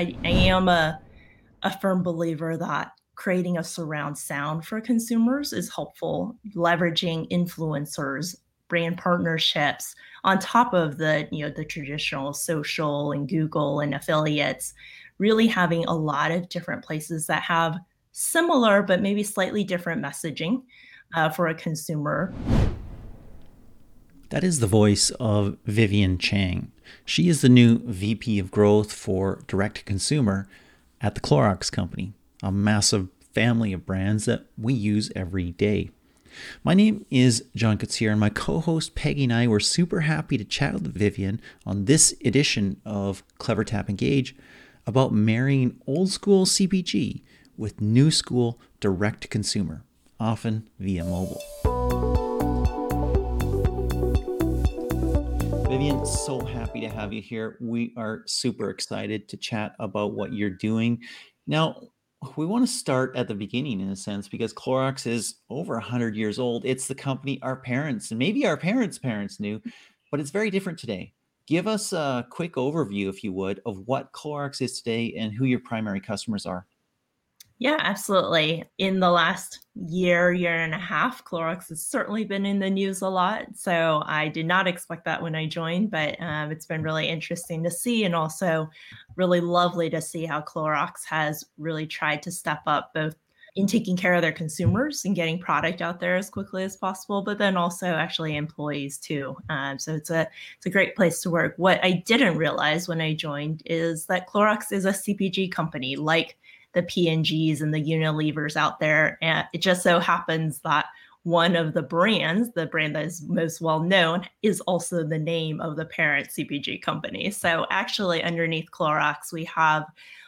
I, I am a, a firm believer that creating a surround sound for consumers is helpful, leveraging influencers, brand partnerships on top of the you know the traditional social and Google and affiliates, really having a lot of different places that have similar but maybe slightly different messaging uh, for a consumer. That is the voice of Vivian Chang. She is the new VP of Growth for Direct to Consumer at the Clorox Company, a massive family of brands that we use every day. My name is John Koetsier, and my co host Peggy and I were super happy to chat with Vivian on this edition of CleverTap Engage about marrying old school CPG with new school direct to consumer, often via mobile. Vivian, so happy to have you here. We are super excited to chat about what you're doing. Now, we want to start at the beginning in a sense because Clorox is over 100 years old. It's the company our parents and maybe our parents' parents knew, but it's very different today. Give us a quick overview, if you would, of what Clorox is today and who your primary customers are. Yeah, absolutely. In the last year, year and a half, Clorox has certainly been in the news a lot. So I did not expect that when I joined, but um, it's been really interesting to see and also really lovely to see how Clorox has really tried to step up both in taking care of their consumers and getting product out there as quickly as possible, but then also actually employees too. Um, so it's a it's a great place to work. What I didn't realize when I joined is that Clorox is a CPG company, like the P&Gs and the Unilevers out there. And it just so happens that one of the brands, the brand that is most well known, is also the name of the parent CPG company. So actually, underneath Clorox, we have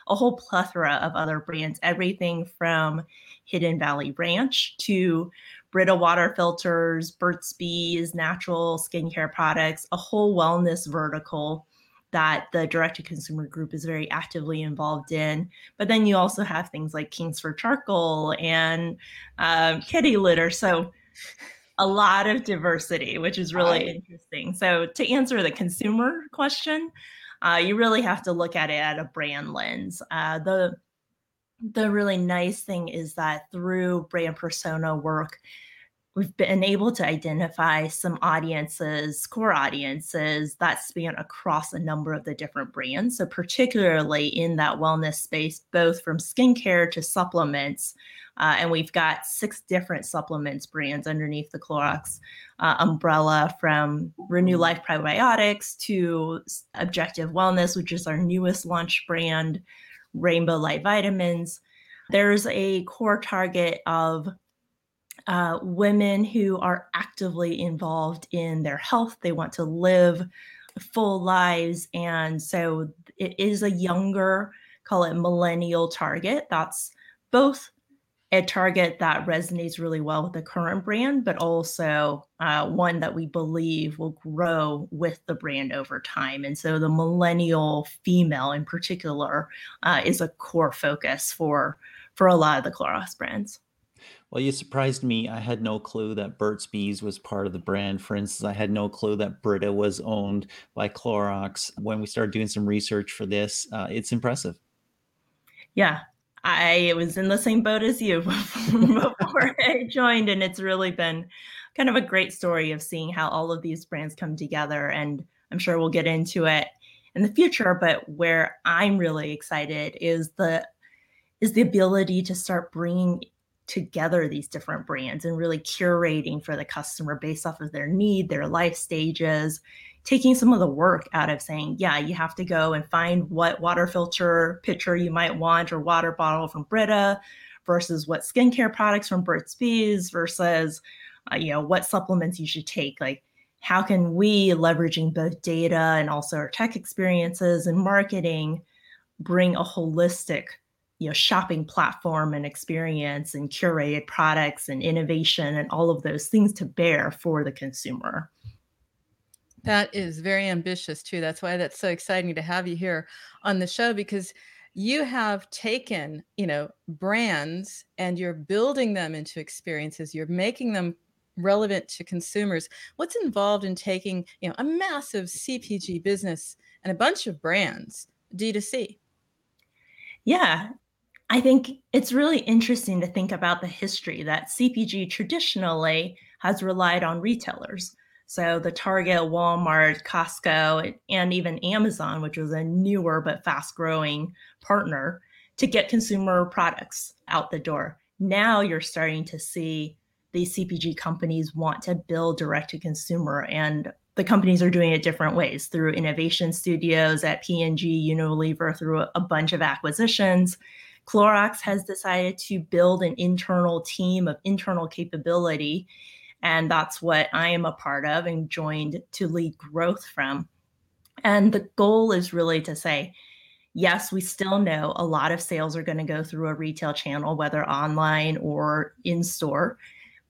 a whole plethora of other brands, everything from Hidden Valley Ranch to Brita water filters, Burt's Bees, natural skincare products, a whole wellness vertical that the direct to consumer group is very actively involved in. But then you also have things like Kingsford Charcoal and um, kitty litter. So a lot of diversity, which is really interesting. So to answer the consumer question, uh, you really have to look at it at a brand lens. Uh, the the really nice thing is that through brand persona work, we've been able to identify some audiences, core audiences that span across a number of the different brands. So, particularly in that wellness space, both from skincare to supplements. Uh, and we've got six different supplements brands underneath the Clorox uh, umbrella from Renew Life Probiotics to Objective Wellness, which is our newest launch brand, Rainbow Light Vitamins. There's a core target of uh, women who are actively involved in their health. They want to live full lives. And so it is a younger, call it millennial target. That's both a target that resonates really well with the current brand, but also uh, one that we believe will grow with the brand over time. And so the millennial female in particular uh, is a core focus for for a lot of the Clorox brands. Well, you surprised me. I had no clue that Burt's Bees was part of the brand. For instance, I had no clue that Brita was owned by Clorox. When we started doing some research for this, uh, it's impressive. Yeah, I was in the same boat as you before I joined, and it's really been kind of a great story of seeing how all of these brands come together. And I'm sure we'll get into it in the future. But where I'm really excited is the is the ability to start bringing together these different brands and really curating for the customer based off of their need, their life stages, taking some of the work out of saying, yeah, you have to go and find what water filter pitcher you might want or water bottle from Brita versus what skincare products from Burt's Bees versus, uh, you know, what supplements you should take. Like, how can we, leveraging both data and also our tech experiences and marketing, bring a holistic you know shopping platform and experience and curated products and innovation and all of those things to bear for the consumer. That is very ambitious too. That's why that's so exciting to have you here on the show because you have taken you know brands and you're building them into experiences. You're making them relevant to consumers. What's involved in taking you know a massive cpg business and a bunch of brands d2c Yeah, I think it's really interesting to think about the history that CPG traditionally has relied on retailers. So the Target, Walmart, Costco, and even Amazon, which was a newer but fast growing partner to get consumer products out the door. Now you're starting to see these CPG companies want to build direct to consumer and the companies are doing it different ways through innovation studios at P&G, Unilever, through a bunch of acquisitions. Clorox has decided to build an internal team of internal capability. And that's what I am a part of and joined to lead growth from. And the goal is really to say, yes, we still know a lot of sales are going to go through a retail channel, whether online or in store.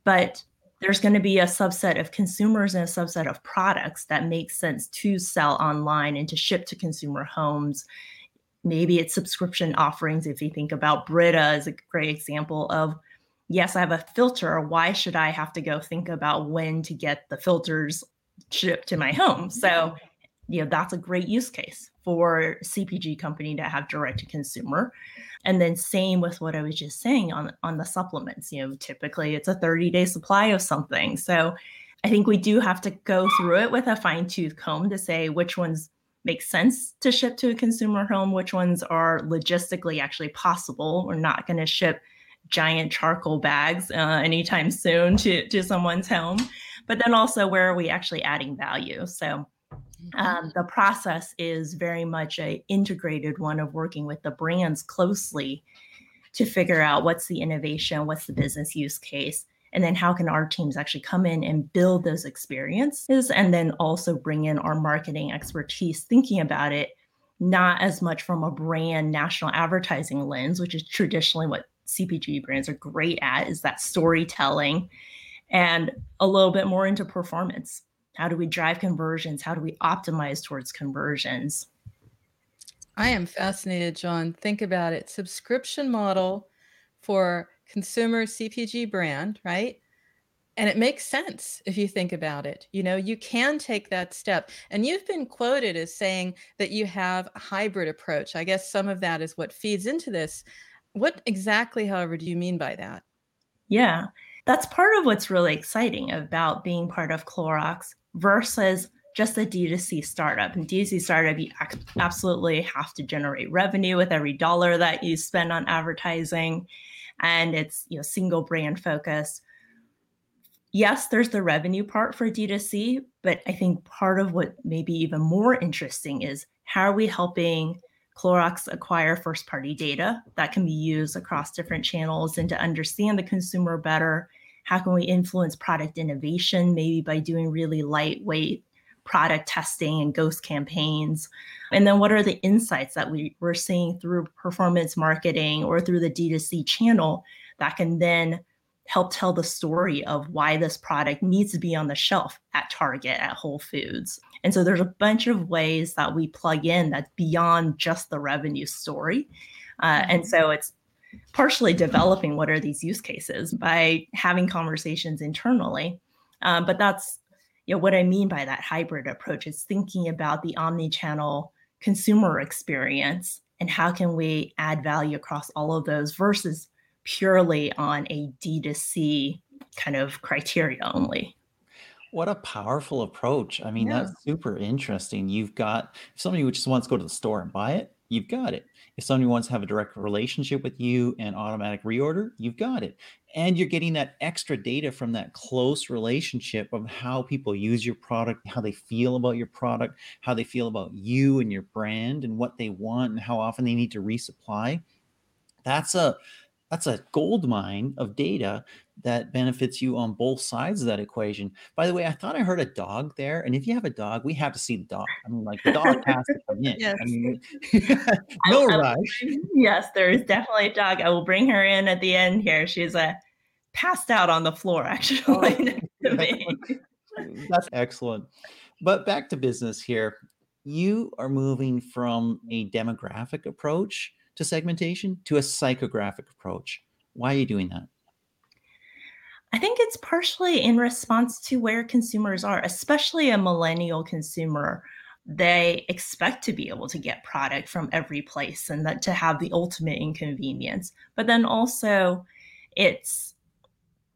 But there's going to be a subset of consumers and a subset of products that make sense to sell online and to ship to consumer homes. Maybe it's subscription offerings. If you think about Brita as a great example of, yes, I have a filter. Why should I have to go think about when to get the filters shipped to my home? So, mm-hmm. you know, that's a great use case for CPG company to have direct to consumer. And then same with what I was just saying on on the supplements. You know, typically it's a 30 day supply of something. So I think we do have to go through it with a fine tooth comb to say which ones make sense to ship to a consumer home, which ones are logistically actually possible. We're not going to ship giant charcoal bags uh, anytime soon to, to someone's home. But then also, where are we actually adding value? So Mm-hmm. Um, the process is very much a integrated one of working with the brands closely to figure out what's the innovation, what's the business use case, and then how can our teams actually come in and build those experiences and then also bring in our marketing expertise thinking about it not as much from a brand national advertising lens which is traditionally what cpg brands are great at is that storytelling and a little bit more into performance how do we drive conversions? How do we optimize towards conversions? I am fascinated, John. Think about it. Subscription model for consumer CPG brand, right? And it makes sense if you think about it. You know, you can take that step. And you've been quoted as saying that you have a hybrid approach. I guess some of that is what feeds into this. What exactly, however, do you mean by that? Yeah, that's part of what's really exciting about being part of Clorox versus just a D2C startup. And D2C startup, you absolutely have to generate revenue with every dollar that you spend on advertising. And it's you know single brand focused. Yes, there's the revenue part for D2C, but I think part of what may be even more interesting is how are we helping Clorox acquire first party data that can be used across different channels and to understand the consumer better how can we influence product innovation, maybe by doing really lightweight product testing and ghost campaigns? And then what are the insights that we, we're seeing through performance marketing or through the D2C channel that can then help tell the story of why this product needs to be on the shelf at Target, at Whole Foods. And so there's a bunch of ways that we plug in that's beyond just the revenue story. Uh, and so it's partially developing what are these use cases by having conversations internally. Um, but that's you know what I mean by that hybrid approach is thinking about the omni-channel consumer experience and how can we add value across all of those versus purely on a D2C kind of criteria only. What a powerful approach. I mean, yeah. that's super interesting. You've got if somebody who just wants to go to the store and buy it, you've got it. If somebody wants to have a direct relationship with you and automatic reorder, you've got it. And you're getting that extra data from that close relationship of how people use your product, how they feel about your product, how they feel about you and your brand and what they want and how often they need to resupply. That's a that's a gold mine of data that benefits you on both sides of that equation. By the way, I thought I heard a dog there, and if you have a dog, we have to see the dog. I mean, like the dog has to come in. Yes. I mean, no rush. Yes, there is definitely a dog. I will bring her in at the end here. She's a uh, passed out on the floor actually. That's excellent. But back to business here. You are moving from a demographic approach to segmentation to a psychographic approach. Why are you doing that? I think it's partially in response to where consumers are, especially a millennial consumer. they expect to be able to get product from every place and that to have the ultimate inconvenience. But then also it's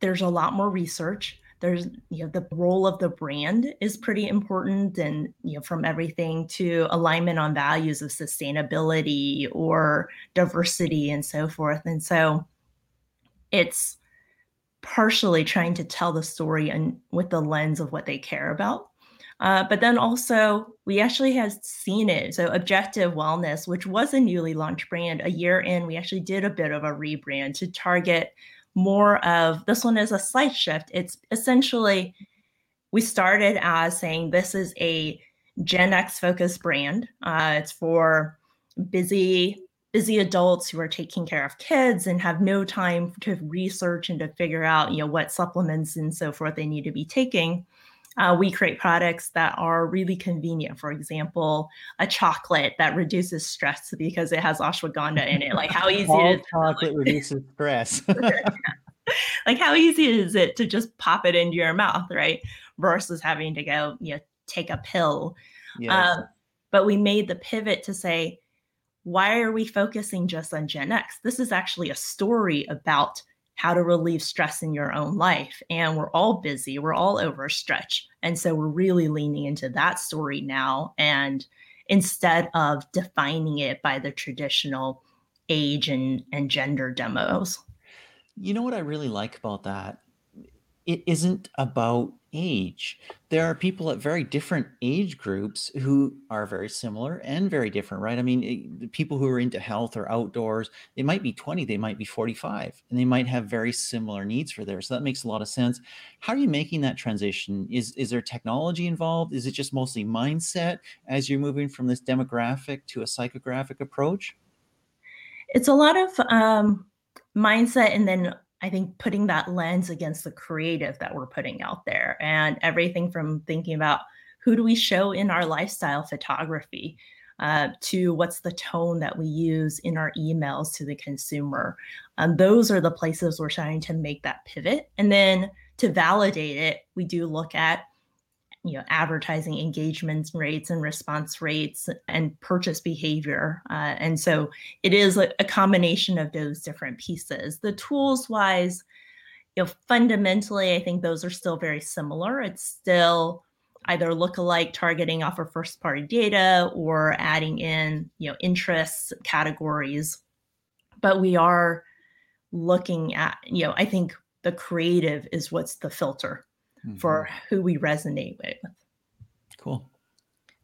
there's a lot more research. There's you know the role of the brand is pretty important and you know from everything to alignment on values of sustainability or diversity and so forth. And so it's partially trying to tell the story and with the lens of what they care about uh, but then also, we actually have seen it. So, Objective Wellness, which was a newly launched brand, a year in, we actually did a bit of a rebrand to target more of this one is a slight shift. It's essentially, we started as saying this is a Gen X focused brand. Uh, it's for busy busy adults who are taking care of kids and have no time to research and to figure out you know what supplements and so forth they need to be taking uh, we create products that are really convenient. For example, a chocolate that reduces stress because it has ashwagandha in it. Like how easy All it is chocolate reduces stress. like how easy is it to just pop it into your mouth, right? Versus having to go, you know, take a pill. Yes. Uh, but we made the pivot to say, why are we focusing just on Gen X? This is actually a story about how to relieve stress in your own life. And we're all busy, we're all overstretched. And so we're really leaning into that story now. And instead of defining it by the traditional age and, and gender demos. You know what I really like about that? It isn't about age. There are people at very different age groups who are very similar and very different, right? I mean, it, the people who are into health or outdoors, they might be 20, they might be 45, and they might have very similar needs for there. So that makes a lot of sense. How are you making that transition? Is is there technology involved? Is it just mostly mindset as you're moving from this demographic to a psychographic approach? It's a lot of um, mindset and then I think putting that lens against the creative that we're putting out there and everything from thinking about who do we show in our lifestyle photography uh, to what's the tone that we use in our emails to the consumer. Um, those are the places we're trying to make that pivot. And then to validate it, we do look at you know advertising engagement rates and response rates and purchase behavior uh, and so it is a, a, combination of those different pieces. The tools wise you know fundamentally i think those are still very similar. It's still either look-alike targeting off of first party data or adding in you know interests categories. But we are looking at you know i think the creative is what's the filter mm-hmm. for who we resonate with. Cool.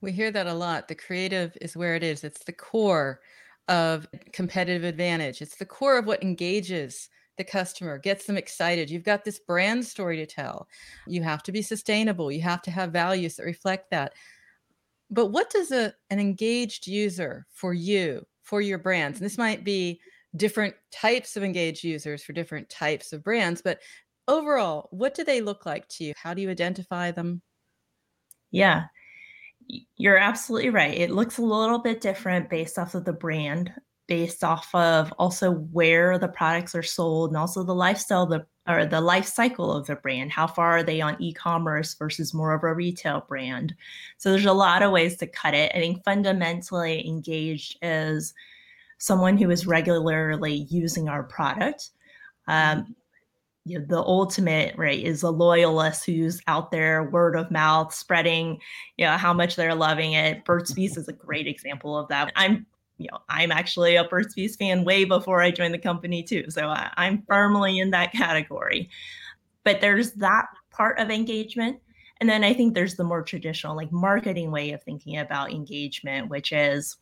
We hear that a lot. The creative is where it is. It's the core of competitive advantage. It's the core of what engages the customer, gets them excited. You've got this brand story to tell. You have to be sustainable. You have to have values that reflect that. But what does a, an engaged user for you, for your brands, and this might be different types of engaged users for different types of brands, but overall, what do they look like to you? How do you identify them? Yeah, you're absolutely right. It looks a little bit different based off of the brand, based off of also where the products are sold and also the lifestyle the or the life cycle of the brand. How far are they on e-commerce versus more of a retail brand? So there's a lot of ways to cut it. I think fundamentally engaged is someone who is regularly using our product. Um, you know, the ultimate right is a loyalist who's out there word of mouth spreading you know how much they're loving it. Burt's bees is a great example of that. I'm you know i'm actually a burt's bees fan way before i joined the company too so I, i'm firmly in that category. But there's that part of engagement and then i think there's the more traditional like marketing way of thinking about engagement which is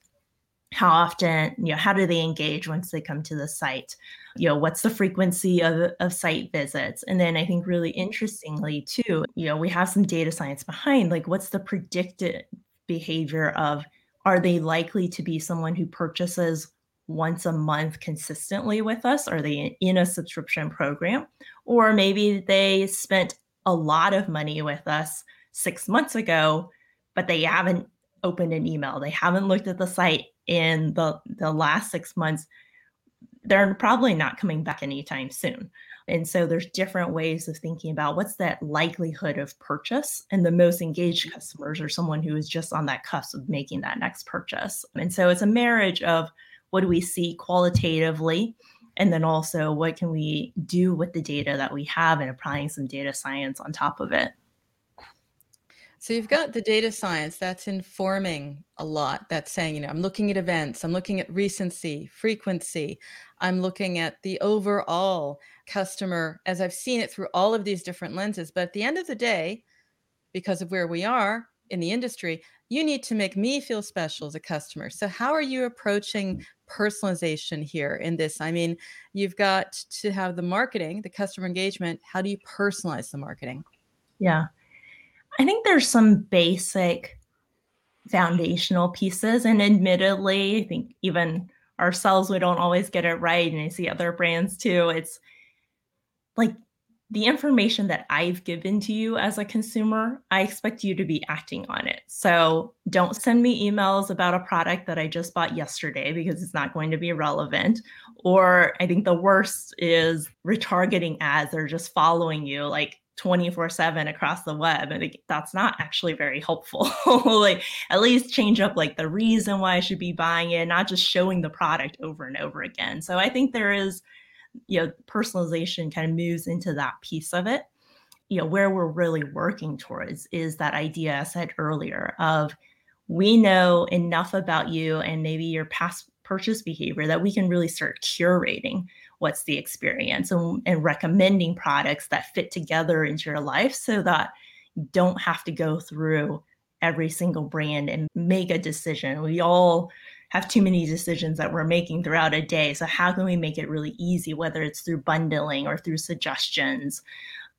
how often you know how do they engage once they come to the site? You know what's the frequency of, of site visits? And then i think really interestingly too you know we have some data science behind like what's the predicted behavior of are they likely to be someone who purchases once a month consistently with us? Are they in a subscription program? Or maybe they spent a lot of money with us six months ago but they haven't opened an email they haven't looked at the site in the the last six months they're probably not coming back anytime soon. And so there's different ways of thinking about what's that likelihood of purchase. And the most engaged customers are someone who is just on that cusp of making that next purchase. And so it's a marriage of what do we see qualitatively? And then also what can we do with the data that we have and applying some data science on top of it. So you've got the data science that's informing a lot. That's saying, you know, I'm looking at events, I'm looking at recency, frequency, I'm looking at the overall customer as I've seen it through all of these different lenses. But at the end of the day, because of where we are in the industry, you need to make me feel special as a customer. So, how are you approaching personalization here in this? I mean, you've got to have the marketing, the customer engagement. How do you personalize the marketing? Yeah. I think there's some basic foundational pieces. And admittedly, I think even ourselves, we don't always get it right. And I see other brands too. It's like the information that I've given to you as a consumer, I expect you to be acting on it. So don't send me emails about a product that I just bought yesterday because it's not going to be relevant. Or I think the worst is retargeting ads or just following you. Like 24 7 across the web and that's not actually very helpful. Like at least change up like the reason why i should be buying it not just showing the product over and over again. So i think there is you know personalization kind of moves into that piece of it. You know where we're really working towards is that idea i said earlier of we know enough about you and maybe your past purchase behavior that we can really start curating what's the experience and, and recommending products that fit together into your life so that you don't have to go through every single brand and make a decision. We all have too many decisions that we're making throughout a day. So, how can we make it really easy, whether it's through bundling or through suggestions,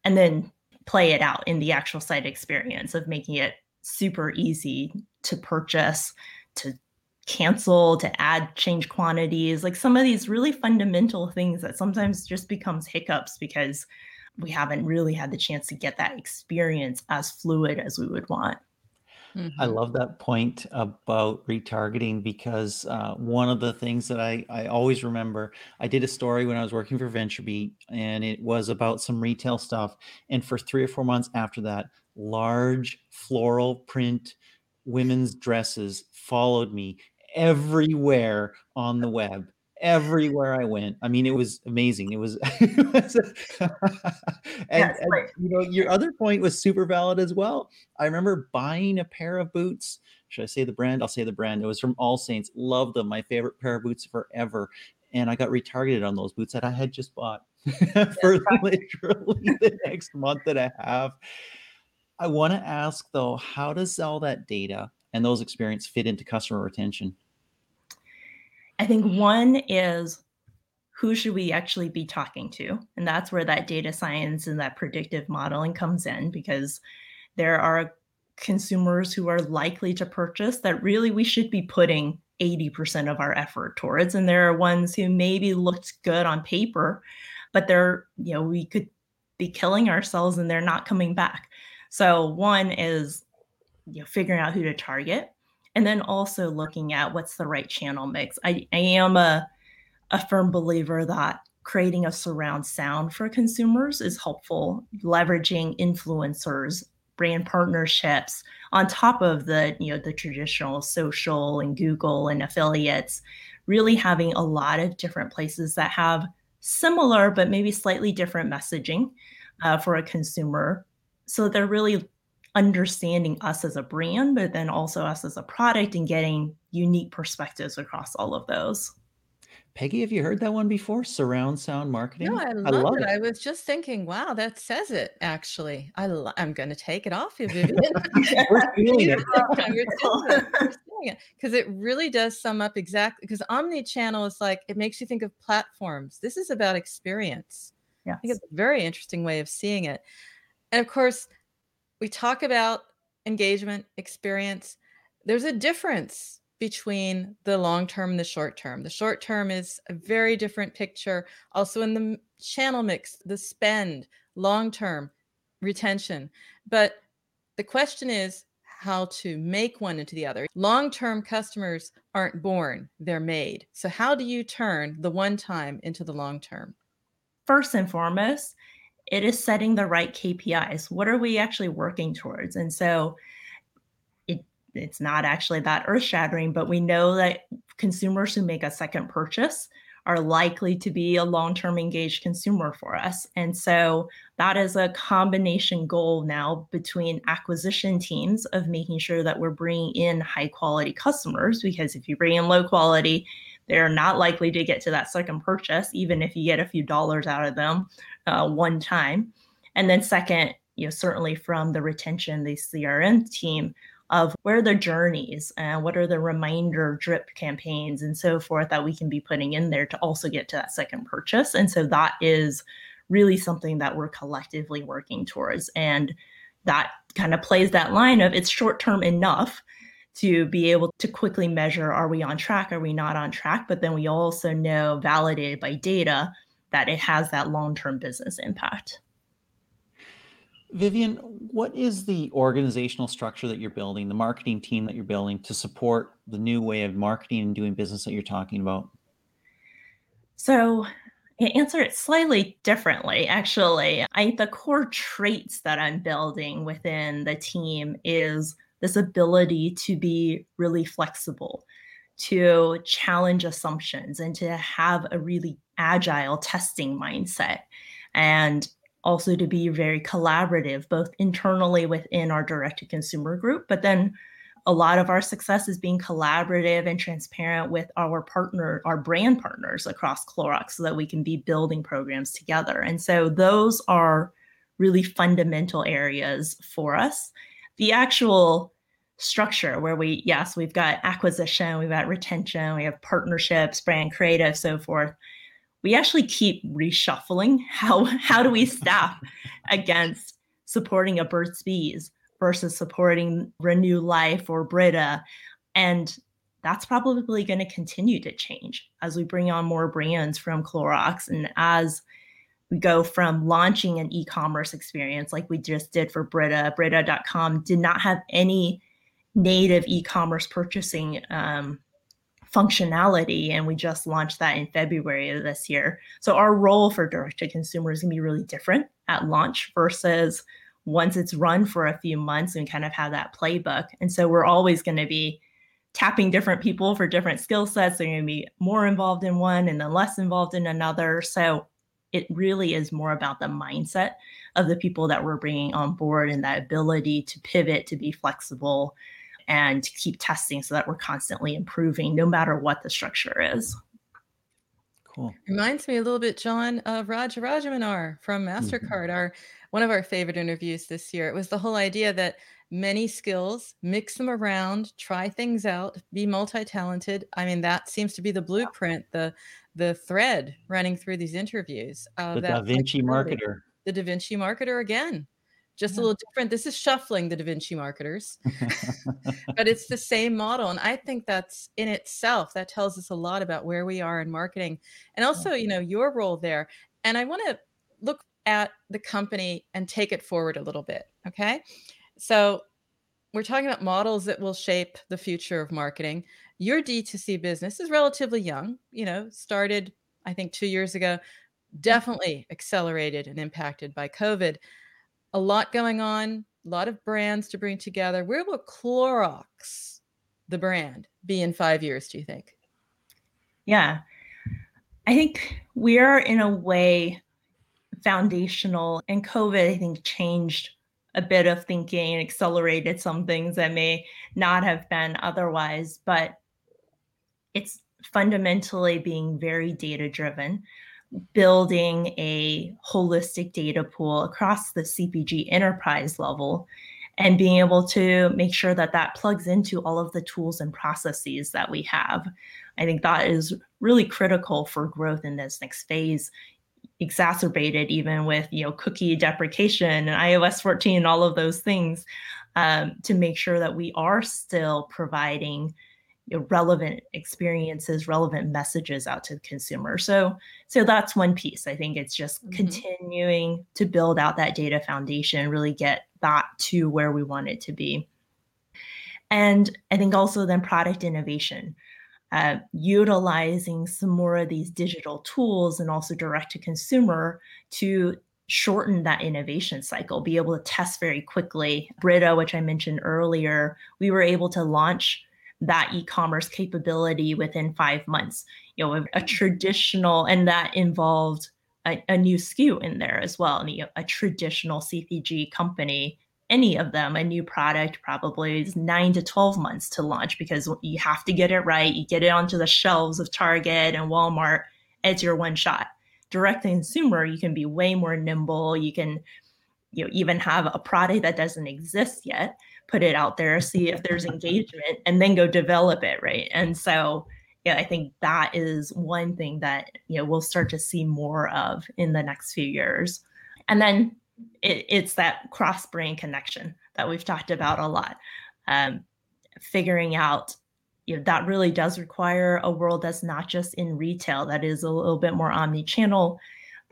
and then play it out in the actual site experience of making it super easy to purchase, to cancel, to add change quantities, like some of these really fundamental things that sometimes just becomes hiccups because we haven't really had the chance to get that experience as fluid as we would want. Mm-hmm. I love that point about retargeting because uh, one of the things that I, I always remember, I did a story when I was working for VentureBeat and it was about some retail stuff. And for three or four months after that, large floral print women's dresses followed me everywhere on the web everywhere I went. I mean, it was amazing. It was, and, yes, and, you know, your other point was super valid as well. I remember buying a pair of boots. Should I say the brand? I'll say the brand. It was from All Saints. Loved them. My favorite pair of boots forever. And I got retargeted on those boots that I had just bought for literally the next month and a half. I want to ask though, how does all that data and those experience fit into customer retention? I think one is who should we actually be talking to? And that's where that data science and that predictive modeling comes in because there are consumers who are likely to purchase that really we should be putting 80% of our effort towards. And there are ones who maybe looked good on paper, but they're, you know, we could be killing ourselves and they're not coming back. So one is you know figuring out who to target and then also looking at what's the right channel mix. I, I am a, a firm believer that creating a surround sound for consumers is helpful, leveraging influencers, brand partnerships on top of the you know the traditional social and Google and affiliates, really having a lot of different places that have similar but maybe slightly different messaging uh, for a consumer so they're really understanding us as a brand, but then also us as a product and getting unique perspectives across all of those. Peggy, have you heard that one before? Surround sound marketing. No, I love, I love it. it. I was just thinking, wow, that says it. Actually, I lo- I'm going to take it off you, Vivian. We're feeling it because it really does sum up exactly. Because omni-channel is like it makes you think of platforms. This is about experience. Yeah, I think it's a very interesting way of seeing it. And of course, we talk about engagement experience. There's a difference between the long term and the short term. The short term is a very different picture. Also, in the channel mix, the spend, long term, retention. But the question is, how to make one into the other. Long term customers aren't born, they're made. So, how do you turn the one time into the long term? First and foremost, it is setting the right KPIs. What are we actually working towards? And so, it, it's not actually that earth shattering, but we know that consumers who make a second purchase are likely to be a long term engaged consumer for us. And so that is a combination goal now between acquisition teams of making sure that we're bringing in high quality customers, because if you bring in low quality, they're not likely to get to that second purchase, even if you get a few dollars out of them uh, one time. And then, second, you know, certainly from the retention, the CRM team, of where are the journeys and what are the reminder drip campaigns and so forth that we can be putting in there to also get to that second purchase. And so that is really something that we're collectively working towards. And that kind of plays that line of it's short term enough to be able to quickly measure are we on track, are we not on track? But then we also know, validated by data, that it has that long term business impact. Vivian, what is the organizational structure that you're building, the marketing team that you're building to support the new way of marketing and doing business that you're talking about? So, I answer it slightly differently, actually. I the core traits that I'm building within the team is this ability to be really flexible, to challenge assumptions, and to have a really agile testing mindset. And also to be very collaborative, both internally within our direct to consumer group, but then a lot of our success is being collaborative and transparent with our partner, our brand partners across Clorox so that we can be building programs together. And so those are really fundamental areas for us. The actual structure where we, yes, we've got acquisition, we've got retention, we have partnerships, brand creative, so forth we actually keep reshuffling how how do we staff against supporting a Burt's Bees versus supporting Renew Life or Brita. And that's probably going to continue to change as we bring on more brands from Clorox and as we go from launching an e-commerce experience like we just did for Brita. Brita.com did not have any native e-commerce purchasing um, functionality and we just launched that in february of this year. So our role for direct to consumer is going to be really different at launch versus once it's run for a few months and kind of have that playbook. And so we're always going to be tapping different people for different skill sets. They're going to be more involved in one and then less involved in another. So it really is more about the mindset of the people that we're bringing on board and that ability to pivot to be flexible and keep testing so that we're constantly improving no matter what the structure is. Cool. Reminds me a little bit, John, of Raj Rajamannar from MasterCard, mm-hmm. our one of our favorite interviews this year. It was the whole idea that many skills, mix them around, try things out, be multi-talented. I mean, that seems to be the blueprint, the the thread running through these interviews. Uh, the Da Vinci marketer. The Da Vinci marketer again just a little different. This is shuffling the Da Vinci marketers, but it's the same model. And I think that's in itself, that tells us a lot about where we are in marketing and also, you know, your role there. And I want to look at the company and take it forward a little bit. Okay. So we're talking about models that will shape the future of marketing. Your D2C business is relatively young, you know, started, I think, two years ago, definitely accelerated and impacted by COVID a lot going on, a lot of brands to bring together. Where will Clorox, the brand, be in five years, do you think? Yeah. I think we are in a way foundational, and COVID, I think, changed a bit of thinking and accelerated some things that may not have been otherwise. But it's fundamentally being very data driven building a holistic data pool across the CPG enterprise level and being able to make sure that that plugs into all of the tools and processes that we have. I think that is really critical for growth in this next phase exacerbated even with you know cookie deprecation and ios 14 and all of those things um, to make sure that we are still providing relevant experiences relevant messages out to the consumer so so that's one piece i think it's just mm-hmm. continuing to build out that data foundation really get that to where we want it to be And I think also then product innovation, uh, utilizing some more of these digital tools and also direct to consumer to shorten that innovation cycle, be able to test very quickly. Brita, which I mentioned earlier, we were able to launch that e-commerce capability within five months. You know, a mm-hmm. traditional, and that involved a, a new SKU in there as well. And you know, a traditional CPG company, any of them, a new product probably is nine to 12 months to launch because you have to get it right. You get it onto the shelves of Target and Walmart. It's your one shot direct to consumer, you can be way more nimble. You can, you know, even have a product that doesn't exist yet, put it out there, see if there's engagement, and then go develop it, right? And so, yeah, I think that is one thing that you know we'll start to see more of in the next few years. And then it, it's that cross brain connection that we've talked about a lot. Um, figuring out you know, that really does require a world that's not just in retail, that is a little bit more omni-channel,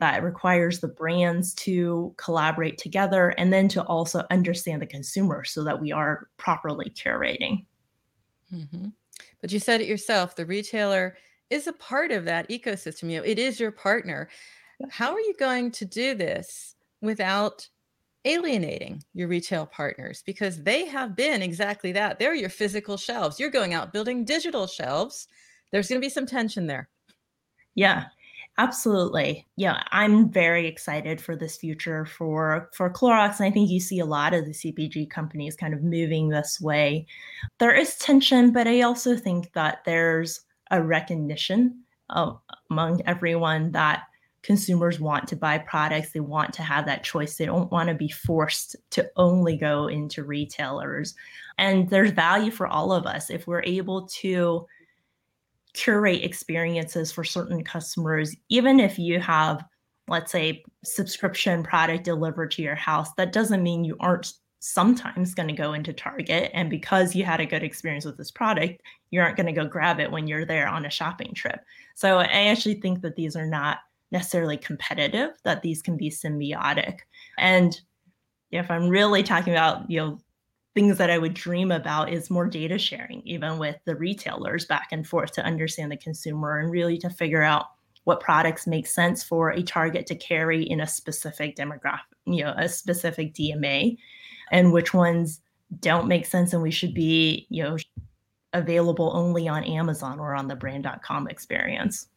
that requires the brands to collaborate together and then to also understand the consumer so that we are properly curating. Mm-hmm. But you said it yourself, the retailer is a part of that ecosystem. You know, it is your partner. How are you going to do this without alienating your retail partners because they have been exactly that. They're your physical shelves. You're going out building digital shelves. There's going to be some tension there. Yeah. Absolutely. Yeah, I'm very excited for this future for for Clorox and I think you see a lot of the CPG companies kind of moving this way. There is tension, but I also think that there's a recognition among everyone that consumers want to buy products they want to have that choice they don't want to be forced to only go into retailers and there's value for all of us if we're able to curate experiences for certain customers even if you have let's say subscription product delivered to your house that doesn't mean you aren't sometimes going to go into target and because you had a good experience with this product you aren't going to go grab it when you're there on a shopping trip so i actually think that these are not necessarily competitive, that these can be symbiotic. And if I'm really talking about, you know, things that I would dream about is more data sharing, even with the retailers back and forth to understand the consumer and really to figure out what products make sense for a target to carry in a specific demographic, you know, a specific DMA, and which ones don't make sense and we should be, you know, available only on Amazon or on the brand.com experience.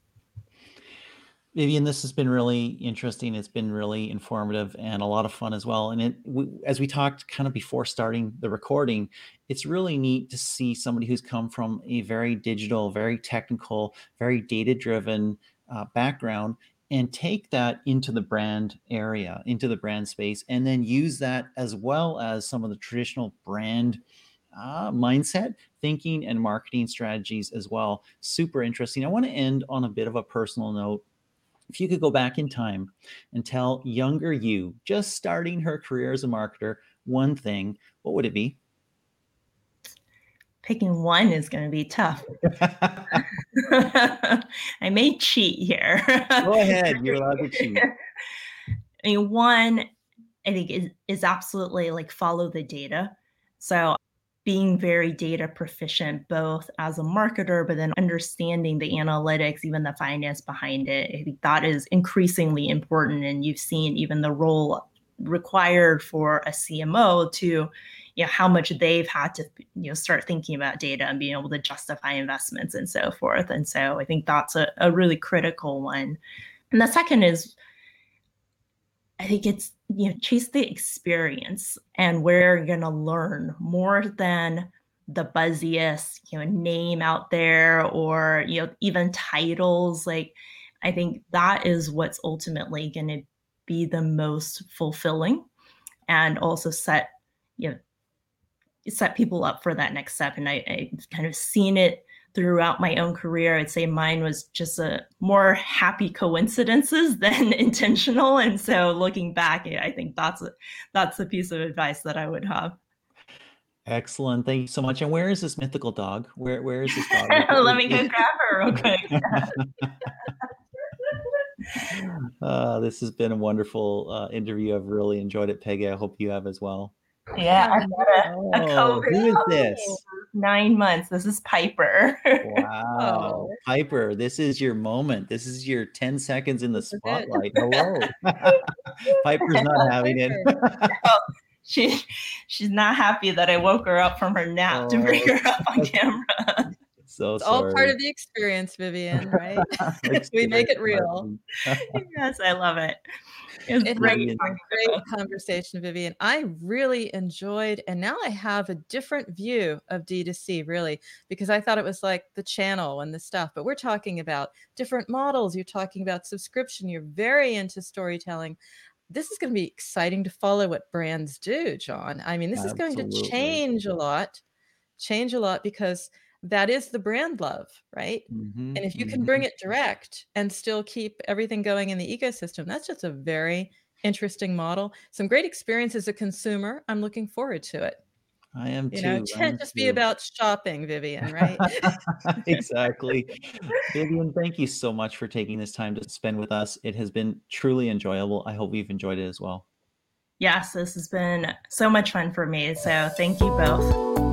Vivian, this has been really interesting. It's been really informative and a lot of fun as well. And it, we, as we talked kind of before starting the recording, it's really neat to see somebody who's come from a very digital, very technical, very data driven uh, background and take that into the brand area, into the brand space, and then use that as well as some of the traditional brand uh, mindset, thinking, and marketing strategies as well. Super interesting. I want to end on a bit of a personal note if you could go back in time and tell younger you, just starting her career as a marketer, one thing, what would it be? Picking one is going to be tough. I may cheat here. go ahead. You're allowed to cheat. I mean, one, I think is, is absolutely like follow the data. So being very data proficient, both as a marketer, but then understanding the analytics, even the finance behind it. I think that is increasingly important. And you've seen even the role required for a CMO to, you know, how much they've had to, you know, start thinking about data and being able to justify investments and so forth. And so I think that's a, a really critical one. And the second is I think it's you know chase the experience and where you're gonna learn more than the buzziest you know name out there or you know even titles. Like i think that is what's ultimately going to be the most fulfilling and also set you know set people up for that next step. And i i kind of seen it throughout my own career, I'd say mine was just a more happy coincidences than intentional. And so looking back, I think that's a, that's the piece of advice that I would have. Excellent. Thank you so much. And where is this mythical dog? Where where is this dog? Let me go grab her real quick. uh, this has been a wonderful uh, interview. I've really enjoyed it, Peggy. I hope you have as well. Yeah, I've got oh, a, a Oh, COVID who is this? Nine months. This is Piper. Wow. Oh. Piper, this is your moment. This is your 10 seconds in the This is it. spotlight. Hello. Piper's not having it. Oh, she she's not happy that I woke her up from her nap to bring Oh. her up on camera. so It's sorry. all part of the experience, Vivian, right? We make it real. Yes, I love it. It was It great. has been talking to Great conversation, Vivian. I really enjoyed, and now I have a different view of D2C, really, because I thought it was like the channel and the stuff, but we're talking about different models. You're talking about subscription. You're very into storytelling. This is going to be exciting to follow what brands do, John. I mean, this is going to change a lot, change a lot because that is the brand love, right? Mhm, And if you mhm. can bring it direct and still keep everything going in the ecosystem, that's just a very interesting model. Some great experience as a consumer. I'm looking forward to it. I am You too. know, it can't am just be about shopping, Vivian, right? exactly. Vivian, thank you so much for taking this time to spend with us. It has been truly enjoyable. I hope you've enjoyed it as well. Yes, this has been so much fun for me. So thank you both.